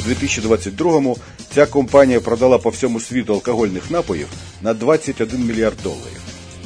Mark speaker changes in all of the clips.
Speaker 1: У 2022-му ця компанія продала по всьому світу алкогольних напоїв на 21 мільярд доларів.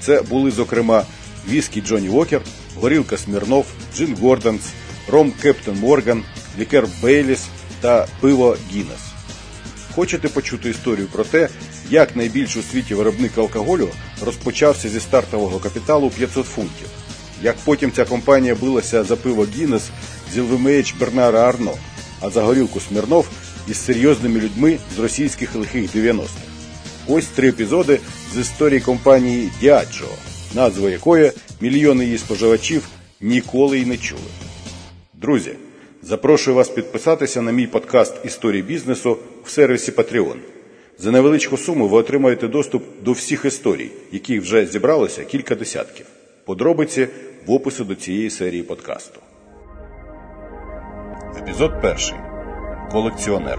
Speaker 1: Це були, зокрема, віскі Джонні Уокер, горілка Смірнов, Джин Гордонс, ром Кептен Морган, лікер Бейліс та пиво Гіннес. Хочете почути історію про те, як найбільший у світі виробник алкоголю розпочався зі стартового капіталу 500 фунтів? Як потім ця компанія билася за пиво Гіннес з LVMH Бернара Арно, а за горілку Смірнов із серйозними людьми з російських лихих 90-х? Ось три епізоди з історії компанії Діаджо, назва якої мільйони її споживачів ніколи й не чули. Друзі, запрошую вас підписатися на мій подкаст Історії бізнесу в сервісі Patreon. За невеличку суму ви отримаєте доступ до всіх історій, яких вже зібралося кілька десятків. Подробиці в описі до цієї серії подкасту. Епізод перший. Колекціонер.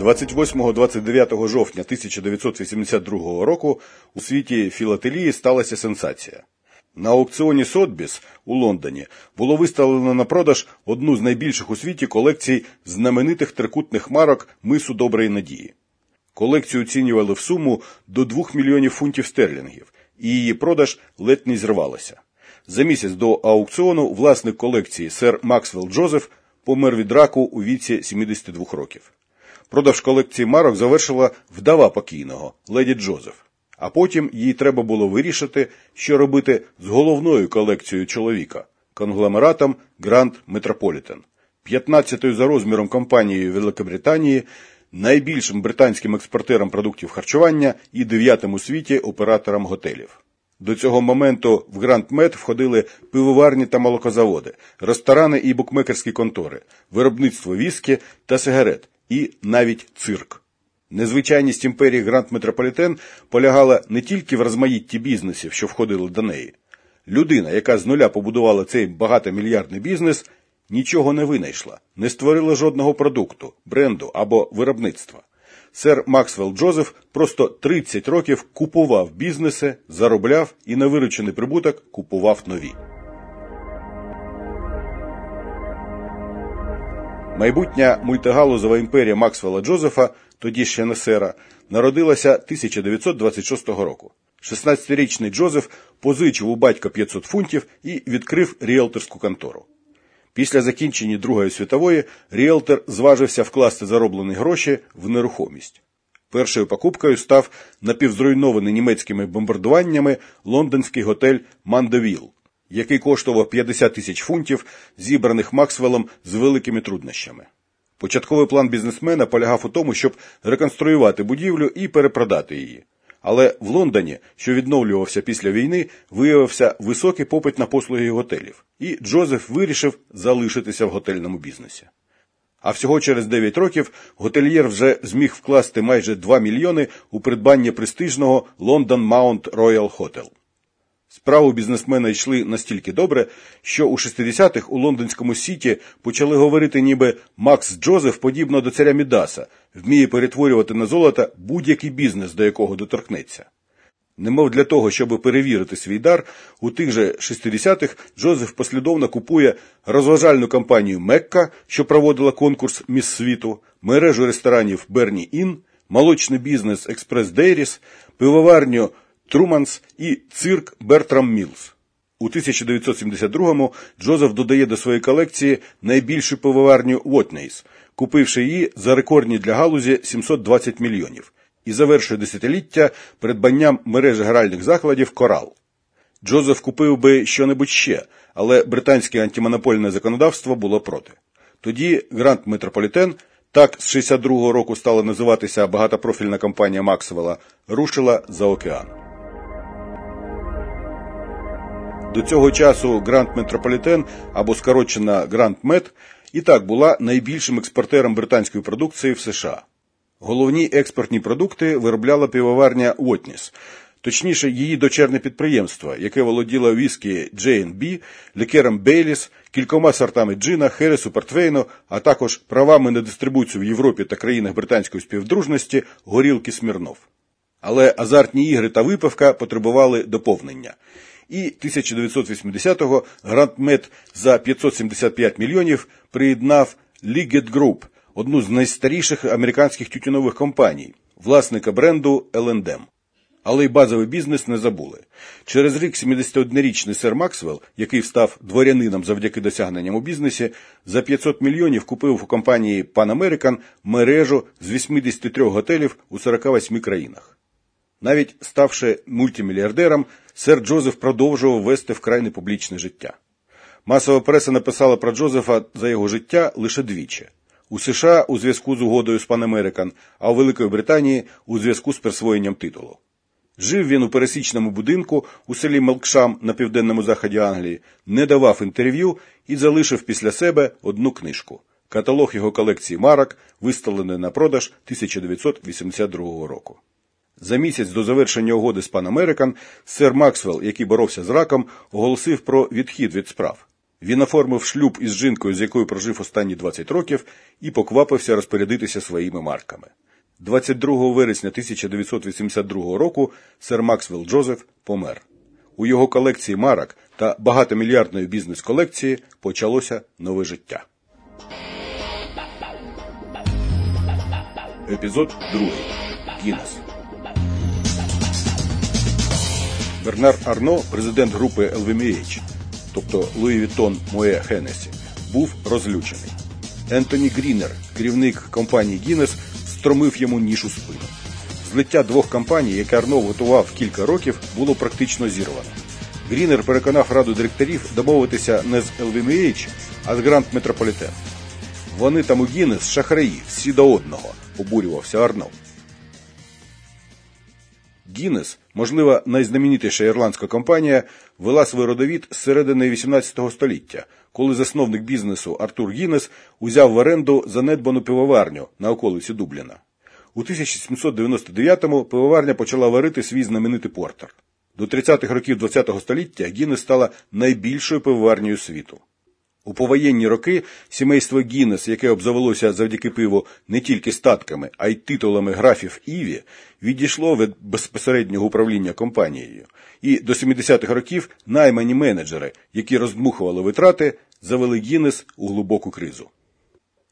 Speaker 1: 28-29 жовтня 1982 року у світі філателії сталася сенсація. На аукціоні Сотбіс у Лондоні було виставлено на продаж одну з найбільших у світі колекцій знаменитих трикутних марок Мису Доброї Надії. Колекцію оцінювали в суму до 2 мільйонів фунтів стерлінгів, і її продаж ледь не зірвалася. За місяць до аукціону власник колекції сер Максвелл Джозеф помер від раку у віці 72 років. Продаж колекції марок завершила вдова покійного леді Джозеф. А потім їй треба було вирішити, що робити з головною колекцією чоловіка конгломератом Grand Metropolitan, 15-ю за розміром компанією Великобританії, найбільшим британським експортером продуктів харчування і дев'ятим у світі оператором готелів. До цього моменту в Гранд Мед входили пивоварні та молокозаводи, ресторани і букмекерські контори, виробництво віскі та сигарет і навіть цирк. Незвичайність імперії Гранд Метрополітен полягала не тільки в розмаїтті бізнесів, що входили до неї. Людина, яка з нуля побудувала цей багатомільярдний бізнес, нічого не винайшла, не створила жодного продукту, бренду або виробництва. Сер Максвелл Джозеф просто 30 років купував бізнеси, заробляв і на виручений прибуток купував нові. Майбутня мультигалузова імперія Максвелла Джозефа, тоді ще не сера, народилася 1926 року. 16-річний Джозеф позичив у батька 500 фунтів і відкрив ріелторську контору. Після закінчення Другої світової ріелтор зважився вкласти зароблені гроші в нерухомість. Першою покупкою став напівзруйнований німецькими бомбардуваннями лондонський готель Мандевіл, який коштував 50 тисяч фунтів, зібраних Максвеллом з великими труднощами. Початковий план бізнесмена полягав у тому, щоб реконструювати будівлю і перепродати її. Але в Лондоні, що відновлювався після війни, виявився високий попит на послуги готелів, і Джозеф вирішив залишитися в готельному бізнесі. А всього через 9 років готельєр вже зміг вкласти майже 2 мільйони у придбання престижного Mount Royal Hotel. Справи бізнесмена йшли настільки добре, що у 60-х у лондонському сіті почали говорити, ніби Макс Джозеф, подібно до царя Мідаса, вміє перетворювати на золото будь-який бізнес, до якого доторкнеться. Немов для того, щоб перевірити свій дар, у тих же 60-х Джозеф послідовно купує розважальну компанію Mecca, що проводила конкурс Міс світу, мережу ресторанів Berni Inn, молочний бізнес Express Dairies, пивоварню Truman's і цирк Bertram Mills. У 1972-му Джозеф додає до своєї колекції найбільшу пивоварню Вотнейс, купивши її за рекордні для галузі 720 мільйонів, і завершує десятиліття придбанням мережі гральних закладів Корал. Джозеф купив би щонебудь ще, але британське антимонопольне законодавство було проти. Тоді Гранд Метрополітен, так з 62-го року стала називатися багатопрофільна компанія Максвелла, рушила за океан. До цього часу Гранд Метрополітен або скорочена Гранд Мет і так була найбільшим експортером британської продукції в США. Головні експортні продукти виробляла півоварня Уотніс, точніше, її дочерне підприємство, яке володіло віскі J&B, лікером Бейліс, кількома сортами джина, Хересу, Портвейну, а також правами на дистрибуцію в Європі та країнах британської співдружності горілки Смірнов. Але азартні ігри та випивка потребували доповнення – і 1980-го Гранд Мет за 575 мільйонів приєднав Liggett Group, одну з найстаріших американських тютюнових компаній, власника бренду L&M. Але й базовий бізнес не забули. Через рік 71-річний сер Максвелл, який став дворянином завдяки досягненням у бізнесі, за 500 мільйонів купив у компанії Pan American мережу з 83 готелів у 48 країнах. Навіть ставши мультимільярдером, сер Джозеф продовжував вести вкрай непублічне життя. Масова преса написала про Джозефа за його життя лише двічі. У США у зв'язку з угодою з American, а у Великої Британії у зв'язку з присвоєнням титулу. Жив він у пересічному будинку у селі Мелкшам на південному заході Англії, не давав інтерв'ю і залишив після себе одну книжку. Каталог його колекції марок, виставлений на продаж 1982 року. За місяць до завершення угоди з Pan American сер Максвелл, який боровся з раком, оголосив про відхід від справ. Він оформив шлюб із жінкою, з якою прожив останні 20 років, і поквапився розпорядитися своїми марками. 22 вересня 1982 року сер Максвелл Джозеф помер. У його колекції марок та багатомільярдної бізнес-колекції почалося нове життя. Епізод 2. Гіннес. Бернар Арно, президент групи LVMH, тобто Louis Vuitton Moët Hennessy, був розлючений. Ентоні Грінер, керівник компанії Гіннес, стромив йому ніж у спину. Злиття двох компаній, яке Арно готував кілька років, було практично зірвано. Грінер переконав раду директорів домовитися не з LVMH, а з Гранд Метрополітен. Вони там у Гіннес шахраї, всі до одного, обурювався Арно. Гіннес, можливо, найзнаменітіша ірландська компанія, вела свій родовід з середини 18 століття, коли засновник бізнесу Артур Гіннес узяв в оренду занедбану пивоварню на околиці Дубліна. У 1799-му пивоварня почала варити свій знаменитий портер. До 30-х років ХХ століття Гіннес стала найбільшою пивоварнею світу. У повоєнні роки сімейство Гіннес, яке обзавелося завдяки пиву не тільки статками, а й титулами графів Іві, відійшло від безпосереднього управління компанією. І до 70-х років наймані менеджери, які роздмухували витрати, завели Гіннес у глибоку кризу.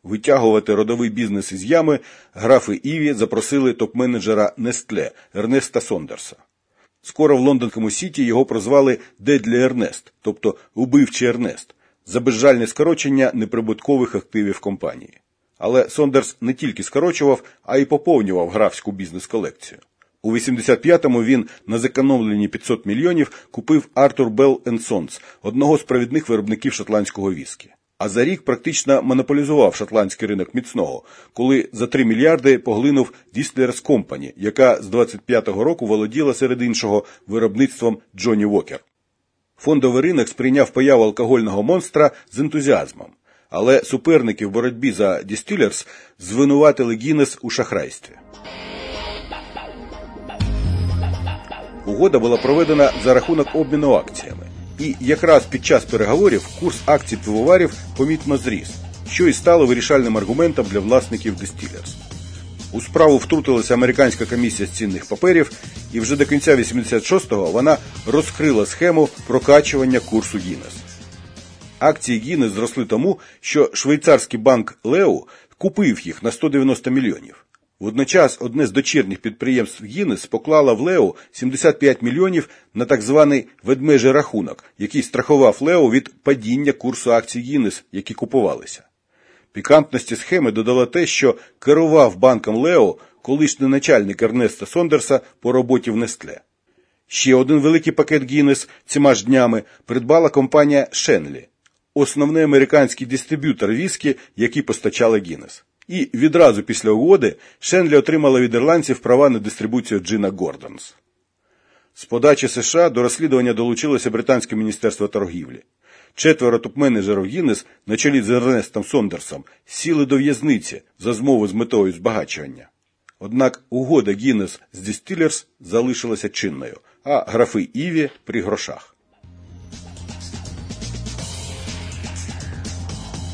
Speaker 1: Витягувати родовий бізнес із ями графи Іві запросили топ-менеджера Nestlé Ернеста Сондерса. Скоро в лондонському сіті його прозвали Deadly Ernest, тобто убивчий Ернест за безжальне скорочення неприбуткових активів компанії. Але Сондерс не тільки скорочував, а й поповнював графську бізнес-колекцію. У 85-му він на зекономлені 500 мільйонів купив Arthur Bell Sons, одного з провідних виробників шотландського віскі. А за рік практично монополізував шотландський ринок міцного, коли за 3 мільярди поглинув Distillers Company, яка з 25-го року володіла серед іншого виробництвом Джонні Вокер. Фондовий ринок сприйняв появу алкогольного монстра з ентузіазмом, але суперники в боротьбі за Distillers звинуватили Гіннес у шахрайстві. Угода була проведена за рахунок обміну акціями. І якраз під час переговорів курс акцій пивоварів помітно зріс, що і стало вирішальним аргументом для власників Distillers. У справу втрутилася американська комісія з цінних паперів, і вже до кінця 86-го вона розкрила схему прокачування курсу Гіннес. Акції Гіннес зросли тому, що швейцарський банк Лео купив їх на 190 мільйонів. Водночас одне з дочірніх підприємств Гіннес поклало в Лео 75 мільйонів на так званий ведмежий рахунок, який страхував Лео від падіння курсу акцій Гіннес, які купувалися. Пікантності схеми додало те, що керував банком Лео колишній начальник Ернеста Сондерса по роботі в Nestlé. Ще один великий пакет Гіннес цими ж днями придбала компанія Schenley, основний американський дистриб'ютор віскі, який постачали Гіннес. І відразу після угоди Schenley отримала від ірландців права на дистрибуцію джина Gordon's. З подачі США до розслідування долучилося Британське міністерство торгівлі. Четверо топ-менеджерів Гіннес на чолі з Ернестом Сондерсом сіли до в'язниці за змову з метою збагачування. Однак угода Гіннес з Distillers залишилася чинною, а графи Іві при грошах.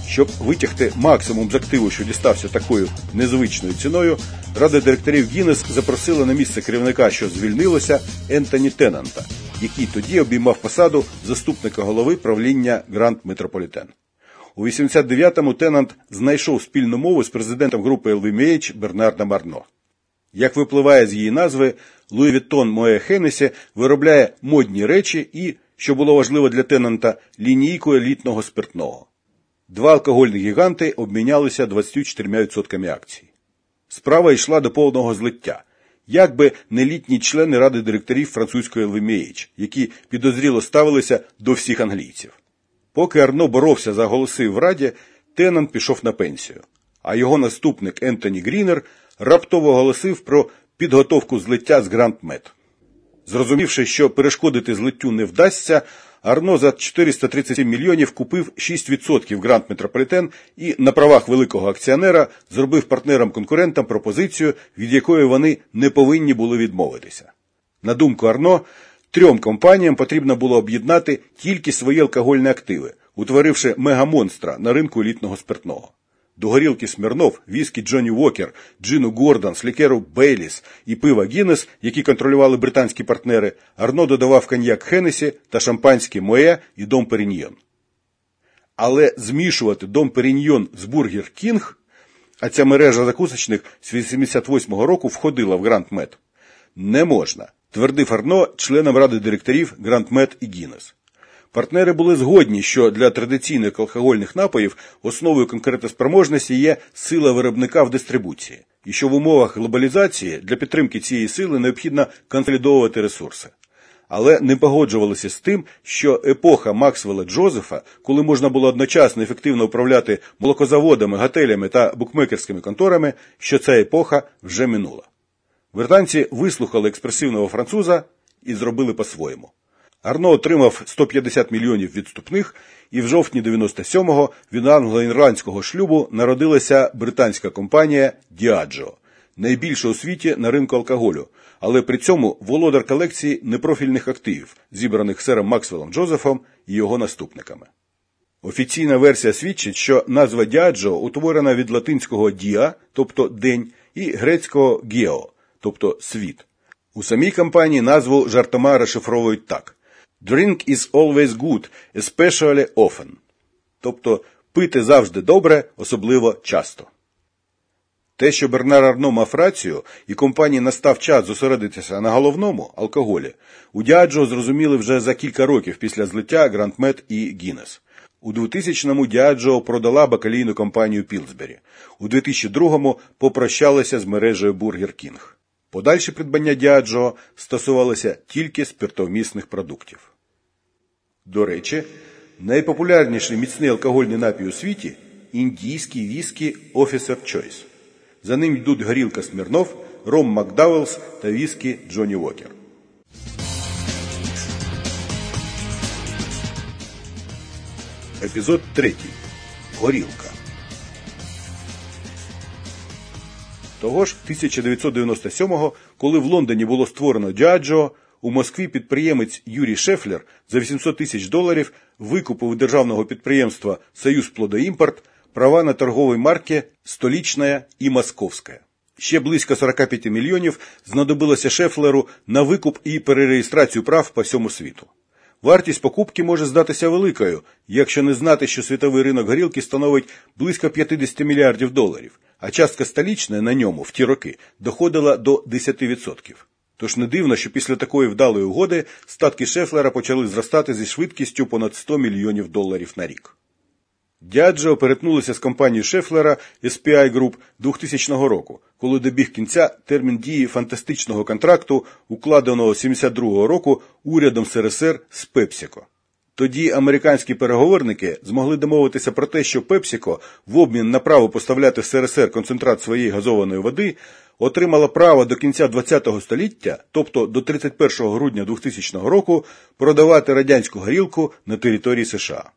Speaker 1: Щоб витягти максимум з активу, що дістався такою незвичною ціною, рада директорів Гіннес запросила на місце керівника, що звільнилося, Ентоні Тенанта, який тоді обіймав посаду заступника голови правління Grand Metropolitan. У 89-му Тенант знайшов спільну мову з президентом групи LVMH Бернардом Арно. Як випливає з її назви, Louis Vuitton Moët Hennessy виробляє модні речі і, що було важливо для Тенанта, лінійку елітного спиртного. Два алкогольні гіганти обмінялися 24% акцій. Справа йшла до повного злиття. Як би не літні члени ради директорів французької LVMH, які підозріло ставилися до всіх англійців. Поки Арно боровся за голоси в раді, Теннант пішов на пенсію, а його наступник Ентоні Грінер раптово оголосив про підготовку злиття з Гранд Мет. Зрозумівши, що перешкодити злиттю не вдасться, Арно за 437 мільйонів купив 6% Гранд Метрополітен і на правах великого акціонера зробив партнерам-конкурентам пропозицію, від якої вони не повинні були відмовитися. На думку Арно, трьом компаніям потрібно було об'єднати тільки свої алкогольні активи, утворивши мегамонстра на ринку елітного спиртного. До горілки Смірнов, віскі Джонні Уокер, Джину Гордон, слікеру Бейліс і пива Гіннес, які контролювали британські партнери, Арно додавав коньяк Хеннесі та шампанське Моє і Дом Періньйон. Але змішувати Дом Періньйон з Бургер Кінг, а ця мережа закусочних з 88-го року входила в Гранд Мет, не можна, твердив Арно членам ради директорів Гранд Мет і Гіннес. Партнери були згодні, що для традиційних алкогольних напоїв основою конкурентоспроможності є сила виробника в дистрибуції, і що в умовах глобалізації для підтримки цієї сили необхідно консолідовувати ресурси. Але не погоджувалися з тим, що епоха Максвелла Джозефа, коли можна було одночасно ефективно управляти молокозаводами, готелями та букмекерськими конторами, що ця епоха вже минула. Британці вислухали експресивного француза і зробили по-своєму. Арно отримав 150 мільйонів відступних, і в жовтні 97-го від англо-ірландського шлюбу народилася британська компанія Diageo, найбільша у світі на ринку алкоголю, але при цьому володар колекції непрофільних активів, зібраних сером Максвеллом Джозефом і його наступниками. Офіційна версія свідчить, що назва Diageo утворена від латинського dia, тобто день, і грецького geo, тобто світ. У самій компанії назву жартома розшифровують так. Drink is always good, especially often. Тобто пити завжди добре, особливо часто. Те, що Бернар Арно мав рацію, і компанії настав час зосередитися на головному алкоголі, у Діаджо зрозуміли вже за кілька років після злиття Грандмет і Гіннес. У 2000-му Діаджо продала бакалійну компанію Пілсбері. У 2002-му попрощалася з мережею Бургер Кінг. Подальші придбання Діаджо стосувалися тільки спиртовмісних продуктів. До речі, найпопулярніший міцний алкогольний напій у світі індійський віскі Officer's Choice. За ним йдуть горілка Smirnoff, ром McDowell's та віскі Johnnie Walker. Епізод 3. Горілка. Того ж 1997-го, коли в Лондоні було створено Diageo, у Москві підприємець Юрій Шефлер за 800 тисяч доларів викупив у державного підприємства Союз Плодоімпорт права на торгові марки «Столічна» і «Московська». Ще близько 45 мільйонів знадобилося Шефлеру на викуп і перереєстрацію прав по всьому світу. Вартість покупки може здатися великою, якщо не знати, що світовий ринок горілки становить близько 50 мільярдів доларів, а частка столічної на ньому в ті роки доходила до 10%. Тож не дивно, що після такої вдалої угоди статки Шефлера почали зростати зі швидкістю понад 100 мільйонів доларів на рік. Дяджо перетнулися з компанією Шефлера SPI Group 2000 року, коли добіг кінця термін дії фантастичного контракту, укладеного 72-го року урядом СРСР з Пепсіко. Тоді американські переговорники змогли домовитися про те, що Пепсіко в обмін на право поставляти в СРСР концентрат своєї газованої води отримала право до кінця ХХ століття, тобто до 31 грудня 2000 року, продавати радянську горілку на території США.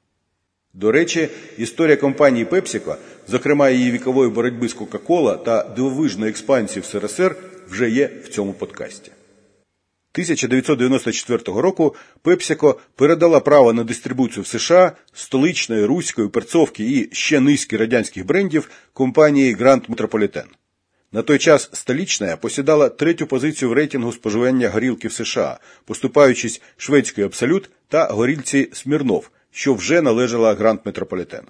Speaker 1: До речі, історія компанії Пепсіко, зокрема її вікової боротьби з Кока-Кола та дивовижної експансії в СРСР, вже є в цьому подкасті. 1994 року Пепсіко передала право на дистрибуцію в США столичної, руської, перцовки і ще низки радянських брендів компанії Grand Metropolitan. На той час столічна посідала третю позицію в рейтингу споживання горілки в США, поступаючись шведської абсолют та горілці Смірнов, що вже належала Гранд Метрополітен.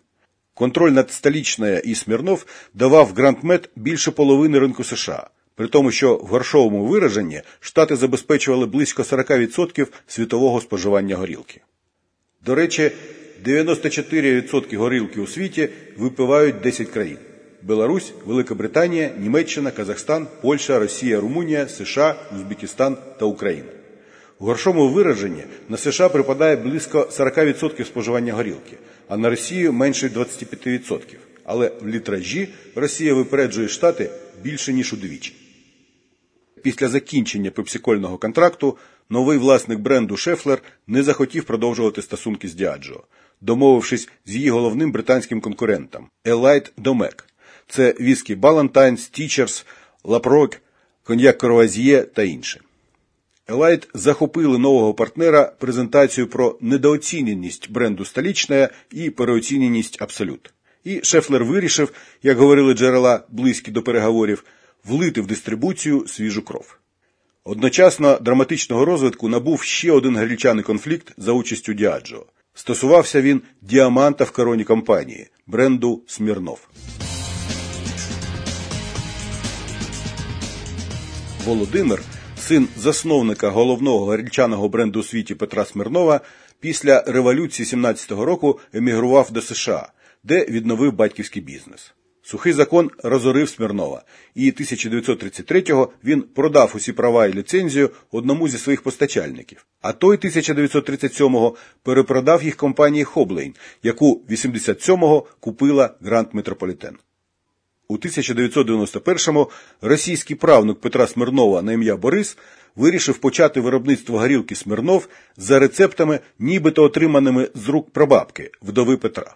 Speaker 1: Контроль над столічною і Смірнов давав Грандмет більше половини ринку США, при тому, що в грошовому вираженні штати забезпечували близько 40% світового споживання горілки. До речі, 94% горілки у світі випивають 10 країн: Білорусь, Велика Британія, Німеччина, Казахстан, Польща, Росія, Румунія, США, Узбекистан та Україна. У грошовому вираженні на США припадає близько 40% споживання горілки, а на Росію менше 25%. Але в літражі Росія випереджує штати більше ніж удвічі. Після закінчення пепсикольного контракту новий власник бренду Шефлер не захотів продовжувати стосунки з Діаджо, домовившись з її головним британським конкурентом Allied Domecq. Це віскі Ballantine's, Teacher's, Laphroaig, коньяк Courvoisier та інше. Allied захопили нового партнера презентацію про недооціненість бренду столічне і переоціненість абсолют. І Шефлер вирішив, як говорили джерела близькі до переговорів, влити в дистрибуцію свіжу кров. Одночасно драматичного розвитку набув ще один горілчаний конфлікт за участю Diageo. Стосувався він діаманта в короні компанії бренду Смірнов. Володимир, син засновника головного горільчаного бренду у світі Петра Смирнова, після революції 17-го року емігрував до США, де відновив батьківський бізнес. Сухий закон розорив Смірнова, і 1933-го він продав усі права і ліцензію одному зі своїх постачальників. А той 1937-го перепродав їх компанії Хоблейн, яку 87-го купила Гранд Метрополітен. У 1991-му російський правнук Петра Смирнова на ім'я Борис вирішив почати виробництво горілки Смирнов за рецептами, нібито отриманими з рук прабабки вдови Петра.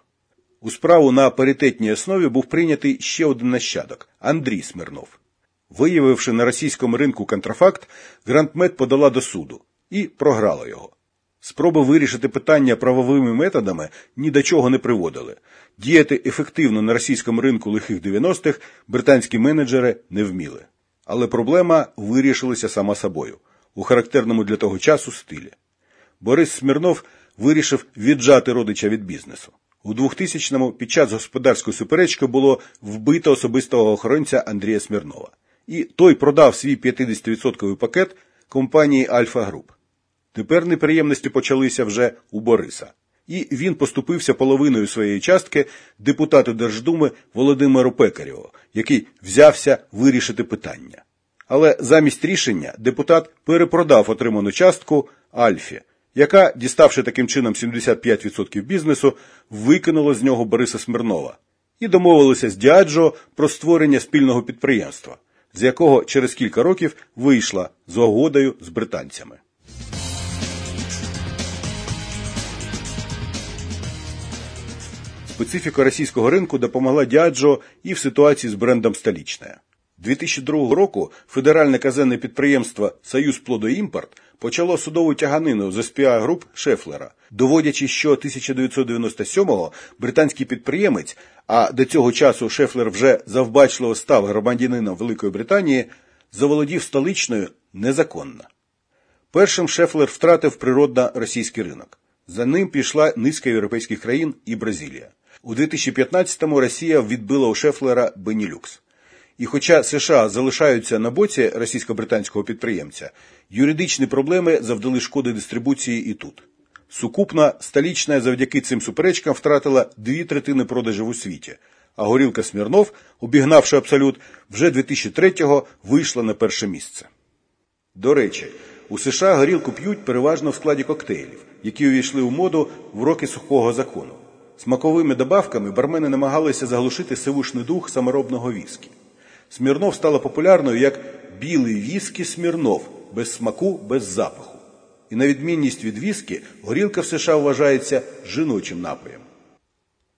Speaker 1: У справу на паритетній основі був прийнятий ще один нащадок Андрій Смирнов. Виявивши на російському ринку контрафакт, Грандмет подала до суду і програла його. Спроби вирішити питання правовими методами ні до чого не приводили. Діяти ефективно на російському ринку лихих 90-х британські менеджери не вміли. Але проблема вирішилася сама собою у характерному для того часу стилі. Борис Смірнов вирішив віджати родича від бізнесу. У 2000-му під час господарської суперечки було вбито особистого охоронця Андрія Смірнова. І той продав свій 50% пакет компанії Альфа Груп. Тепер неприємності почалися вже у Бориса. І він поступився половиною своєї частки депутату Держдуми Володимиру Пекарєву, який взявся вирішити питання. Але замість рішення депутат перепродав отриману частку Альфі яка, діставши таким чином 75% бізнесу, викинула з нього Бориса Смирнова і домовилися з Діаджо про створення спільного підприємства, з якого через кілька років вийшла з угодою з британцями. Специфіка російського ринку допомогла Діаджо і в ситуації з брендом «Столічне». 2002 року федеральне казенне підприємство Союз Плодоімпорт почало судову тяганину з СПА груп Шефлера, доводячи, що 1997-го британський підприємець, а до цього часу Шефлер вже завбачливо став громадянином Великої Британії, заволодів столичною незаконно. Першим Шефлер втратив природно російський ринок. За ним пішла низка європейських країн і Бразилія. У 2015-му Росія відбила у Шефлера Бенілюкс. І хоча США залишаються на боці російсько-британського підприємця, юридичні проблеми завдали шкоди дистрибуції і тут. Сукупна столічна завдяки цим суперечкам втратила дві третини продажів у світі, а горілка Смірнов, обігнавши абсолют, вже 2003-го вийшла на перше місце. До речі, у США горілку п'ють переважно в складі коктейлів, які увійшли у моду в роки сухого закону. Смаковими добавками бармени намагалися заглушити сивушний дух саморобного віскі. Смірнов стала популярною як білий віскі Смірнов без смаку, без запаху. І на відмінність від віскі, горілка в США вважається жіночим напоєм.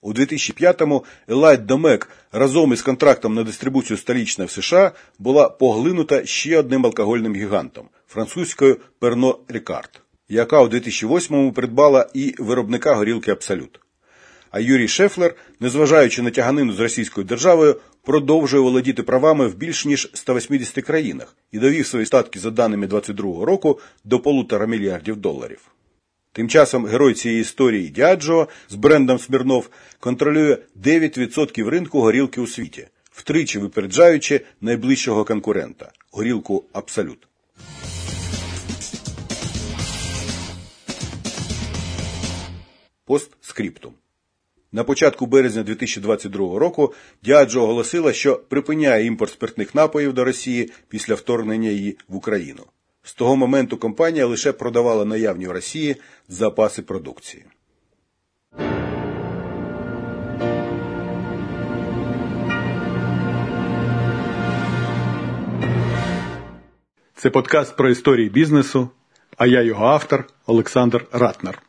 Speaker 1: У 2005-му Allied Domecq разом із контрактом на дистрибуцію столічна в США була поглинута ще одним алкогольним гігантом французькою Pernod Ricard, яка у 2008-му придбала і виробника горілки Абсолют. А Юрій Шефлер, незважаючи на тяганину з російською державою, продовжує володіти правами в більш ніж 180 країнах і довів свої статки за даними 2022 року до полутора мільярдів доларів. Тим часом герой цієї історії Діаджо з брендом Смірнов контролює 9% ринку горілки у світі, втричі випереджаючи найближчого конкурента горілку Абсолют. Постскриптум. На початку березня 2022 року Діаджо оголосила, що припиняє імпорт спиртних напоїв до Росії після вторгнення її в Україну. З того моменту компанія лише продавала наявні в Росії запаси продукції.
Speaker 2: Це подкаст про історії бізнесу, а я його автор Олександр Ратнер.